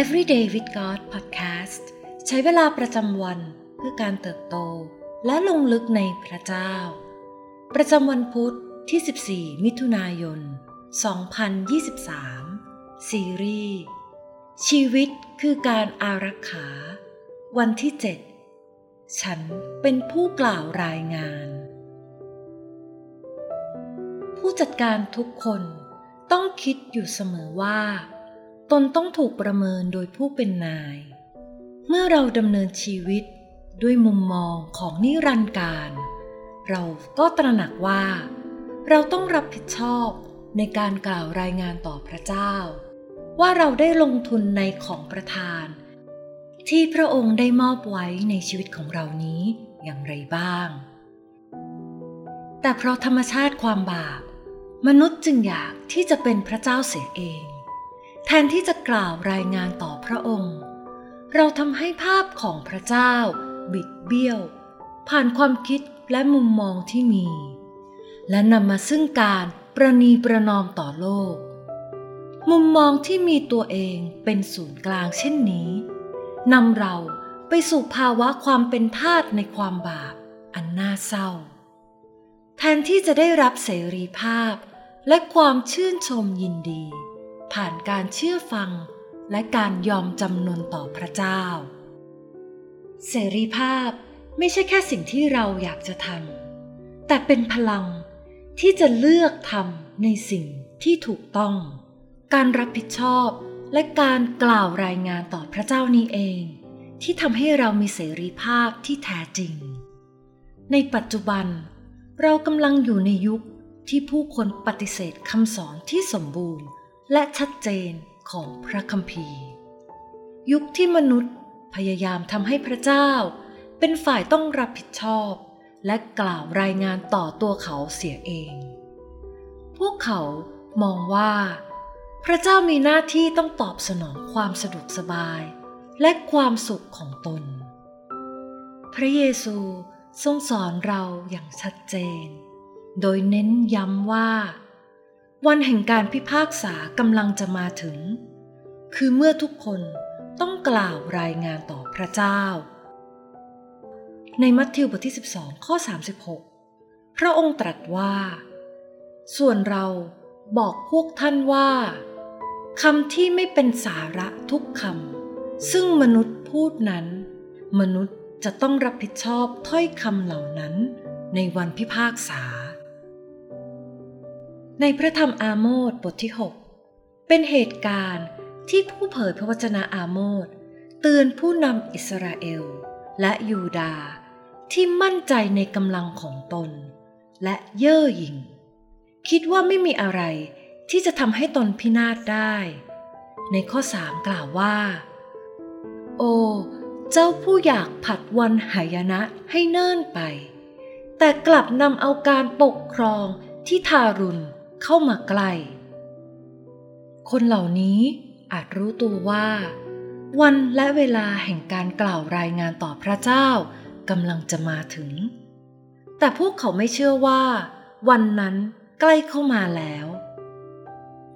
Everyday with God Podcast ใช้เวลาประจำวันเพื่อการเติบโต และลงลึกในพระเจ้า ประจำวันพุธที่ 14 มิถุนายน 2023 ซีรีส์ ชีวิตคือการอารักขา วันที่ 7 ฉันเป็นผู้กล่าวรายงาน ผู้จัดการทุกคนต้องคิดอยู่เสมอว่า ตนต้องถูกประเมินโดยผู้เป็นนาย เมื่อเราดำเนินชีวิตด้วยมุมมองของนิรันดร์การ เราก็ตระหนักว่า เราต้องรับผิดชอบในการกล่าวรายงานต่อพระเจ้า ว่าเราได้ลงทุนในของประทาน ที่พระองค์ได้มอบไว้ในชีวิตของเรานี้อย่างไรบ้าง แต่เพราะธรรมชาติความบาป มนุษย์จึงอยากที่จะเป็นพระเจ้าเสียเอง แทนที่จะกล่าวรายงานต่อพระองค์ เราทำให้ภาพของพระเจ้า บิดเบี้ยว ผ่านความคิดและมุมมองที่มี และนำมาซึ่งการประนีประนอมต่อโลก มุมมองที่มีตัวเองเป็นศูนย์กลางเช่นนี้นำเราไปสู่ภาวะความเป็นทาสในความบาปอันน่าเศร้า แทนที่จะได้รับเสรีภาพและความชื่นชมยินดี ผ่านการเชื่อฟัง และการยอมจำนนต่อพระเจ้า เสรีภาพไม่ใช่แค่สิ่งที่เราอยากจะทำแต่เป็นพลังที่จะเลือกทำในสิ่งที่ถูกต้อง การรับผิดชอบและการกล่าวรายงานต่อพระเจ้านี้เอง ที่ทำให้เรามีเสรีภาพที่แท้จริง ในปัจจุบัน เรากำลังอยู่ในยุคที่ผู้คนปฏิเสธคำสอนที่สมบูรณ์ และชัดเจนของพระคัมภีร์ ยุคที่มนุษย์พยายามทำให้พระเจ้า เป็นฝ่ายต้องรับผิดชอบ และกล่าวรายงานต่อตัวเขาเสียเอง พวกเขามองว่า พระเจ้ามีหน้าที่ต้องตอบสนองความสะดวกสบาย และความสุขของตน พระเยซูทรงสอนเราอย่างชัดเจน โดยเน้นย้ำว่า วันแห่งการพิพากษากำลังจะมาถึง คือเมื่อทุกคนต้องกล่าวรายงานต่อพระเจ้า ในมัทธิวบทที่ 12 ข้อ 36 พระองค์ตรัสว่า ส่วนเราบอกพวกท่านว่าคำที่ไม่เป็นสาระทุกคำซึ่งมนุษย์พูดนั้น มนุษย์จะต้องรับผิดชอบถ้อยคำเหล่านั้นในวันพิพากษา ในพระธรรมอาโมดบทที่ 6 เป็นเหตุการณ์ที่ผู้เผยพระวจนะอาโมดเตือนผู้นำอิสราเอล และยูดาที่มั่นใจในกำลังของตน และเย่อหยิ่ง คิดว่าไม่มีอะไรที่จะทำให้ตนพินาศได้ ในข้อสามกล่าวว่า โอ้เจ้าผู้อยากผัดวันหายนะให้เนิ่นไป แต่กลับนำเอาการปกครองที่ทารุณ เข้ามาใกล้ คนเหล่านี้อาจรู้ตัวว่า วันและเวลาแห่งการกล่าวรายงานต่อพระเจ้ากำลังจะมาถึง แต่พวกเขาไม่เชื่อว่า วันนั้นใกล้เข้ามาแล้ว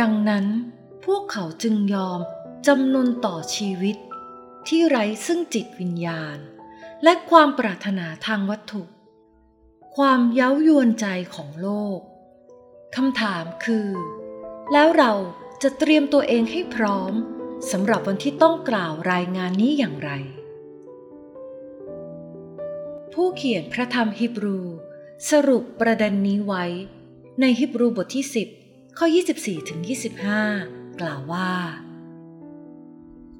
ดังนั้นพวกเขาจึงยอมจำนนต่อชีวิต ที่ไร้ซึ่งจิตวิญญาณ และความปรารถนาทางวัตถุ ความเย้ายวนใจของโลก คำถามคือ แล้วเราจะเตรียมตัวเองให้พร้อมสำหรับวันที่ต้องกล่าวรายงานนี้อย่างไร ผู้เขียนพระธรรมฮิบรู สรุปประเด็นนี้ไว้ ในฮิบรูบทที่ 10 ข้อ 24ถึง25 กล่าวว่า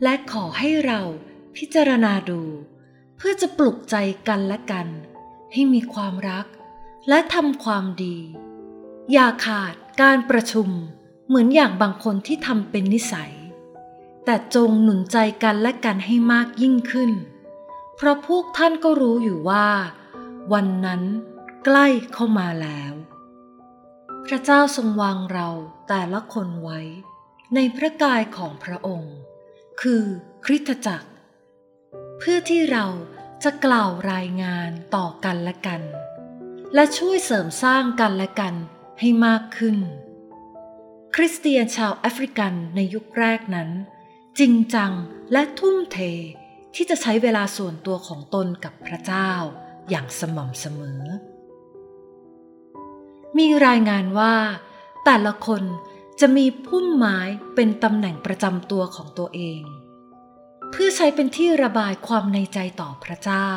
และขอให้เราพิจารณาดู เพื่อจะปลุกใจกันและกัน ให้มีความรัก และทำความดี อย่าขาดการประชุมเหมือนอย่างบางคนที่ทำเป็นนิสัย แต่จงหนุนใจกันและกันให้มากยิ่งขึ้น เพราะพวกท่านก็รู้อยู่ว่า วันนั้นใกล้เข้ามาแล้ว พระเจ้าทรงวางเราแต่ละคนไว้ ในพระกายของพระองค์ คือคริสตจักร เพื่อที่เราจะกล่าวรายงานต่อกันและกัน และช่วยเสริมสร้างกันและกัน ให้มากขึ้น คริสเตียนชาวแอฟริกันในยุคแรกนั้น จริงจังและทุ่มเทที่จะใช้เวลาส่วนตัวของตนกับพระเจ้าอย่างสม่ำเสมอ มีรายงานว่า แต่ละคนจะมีพุ่มไม้เป็นตำแหน่งประจำตัวของตัวเอง เพื่อใช้เป็นที่ระบายความในใจต่อพระเจ้า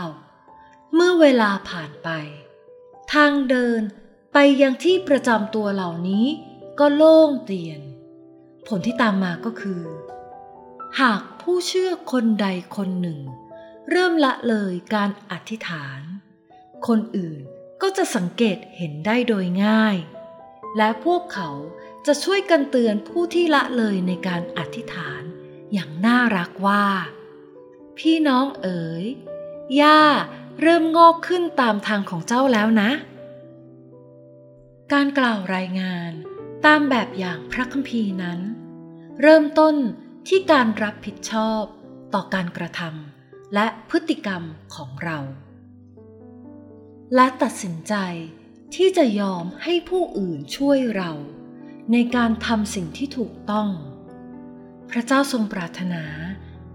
เมื่อเวลาผ่านไป ทางเดิน ไปยังที่ประจำตัวเหล่านี้ก็โล่งเตียน ผลที่ตามมาก็คือ หากผู้เชื่อคนใดคนหนึ่ง เริ่มละเลยการอธิษฐาน คนอื่นก็จะสังเกตเห็นได้โดยง่าย และพวกเขาจะช่วยกันเตือนผู้ที่ละเลยในการอธิษฐานอย่างน่ารักว่า พี่น้องเอ๋ยหญ้าเริ่มงอกขึ้นตามทางของเจ้าแล้วนะ การกล่าวรายงานตามแบบอย่างพระคัมภีร์นั้น เริ่มต้นที่การรับผิดชอบต่อการกระทำและพฤติกรรมของเรา และตัดสินใจที่จะยอมให้ผู้อื่นช่วยเรา ในการทำสิ่งที่ถูกต้อง พระเจ้าทรงปรารถนา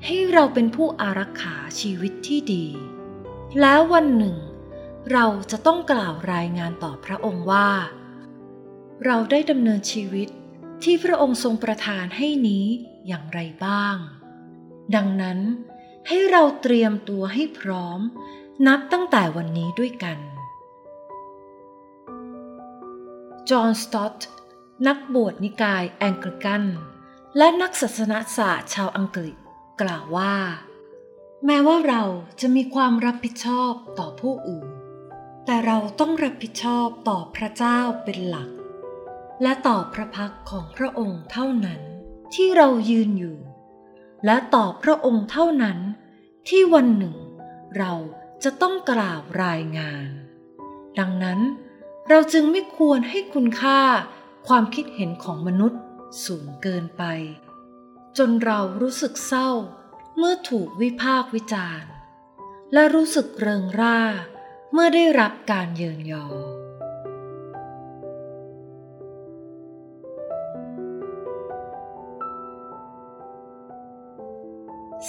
ให้เราเป็นผู้อารักขาชีวิตที่ดี แล้ววันหนึ่ง เราจะต้องกล่าวรายงานต่อพระองค์ว่า เราได้ดำเนินชีวิตที่พระองค์ทรงประทานให้นี้อย่างไรบ้าง ดังนั้นให้เราเตรียมตัวให้พร้อม นับตั้งแต่วันนี้ด้วยกัน จอห์น สตอตนักบวชนิกายแองกิกัน และนักศาสนศาสตร์ชาวอังกฤษกล่าวว่า แม้ว่าเราจะมีความรับผิดชอบต่อผู้อื่น แต่เราต้องรับผิดชอบต่อพระเจ้าเป็นหลัก และต่อพระพักของพระองค์เท่านั้น ที่เรายืนอยู่ และต่อพระองค์เท่านั้น ที่วันหนึ่ง เราจะต้องกล่าวรายงาน ดังนั้นเราจึงไม่ควรให้คุณค่าความคิดเห็นของมนุษย์สูงเกินไป จนเรารู้สึกเศร้าเมื่อถูกวิพากษ์วิจารณ์ และรู้สึกเริงร่าเมื่อได้รับการเยินยอ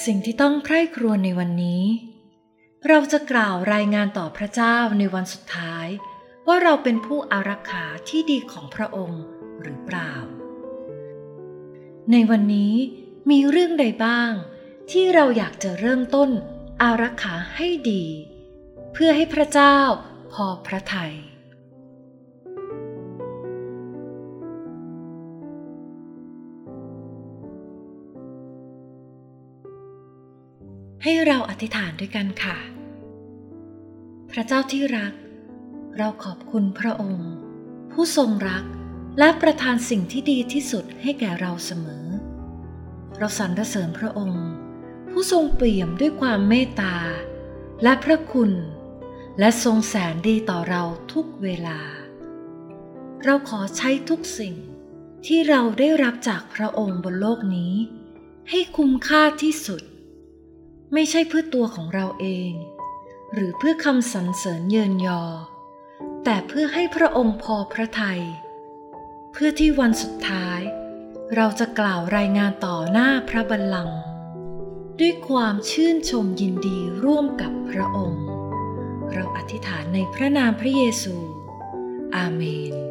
สิ่งที่ต้องใคร่ครวญในวันนี้ เราจะกล่าวรายงานต่อพระเจ้าในวันสุดท้าย ว่าเราเป็นผู้อารักขาที่ดีของพระองค์หรือเปล่า ในวันนี้มีเรื่องใดบ้าง ที่เราอยากจะเริ่มต้นอารักขาให้ดี เพื่อให้พระเจ้าพอพระทยัย ให้เราอธิษฐานด้วยกันค่ะ พระเจ้าที่รัก เราขอบคุณพระองค์ ผู้ทรงรักและประทานสิ่งที่ดีที่สุดให้แก่เราเสมอ เราสรรเสริญพระองค์ ผู้ทรงเปี่ยมด้วยความเมตตา และพระคุณ และทรงแสนดีต่อเราทุกเวลา เราขอใช้ทุกสิ่งที่เราได้รับจากพระองค์บนโลกนี้ ให้คุ้มค่าที่สุด ไม่ใช่เพื่อตัวของเราเอง หรือเพื่อคำสรรเสริญเยินยอ แต่เพื่อให้พระองค์พอพระทยัยเพื่อที่วันสุดท้าย เราจะกล่าวรายงานต่อหน้าพระบัลลังก์ด้วยความชื่นชมยินดีร่วมกับพระองค์ เราอธิษฐานในพระนามพระเยซู อาเมน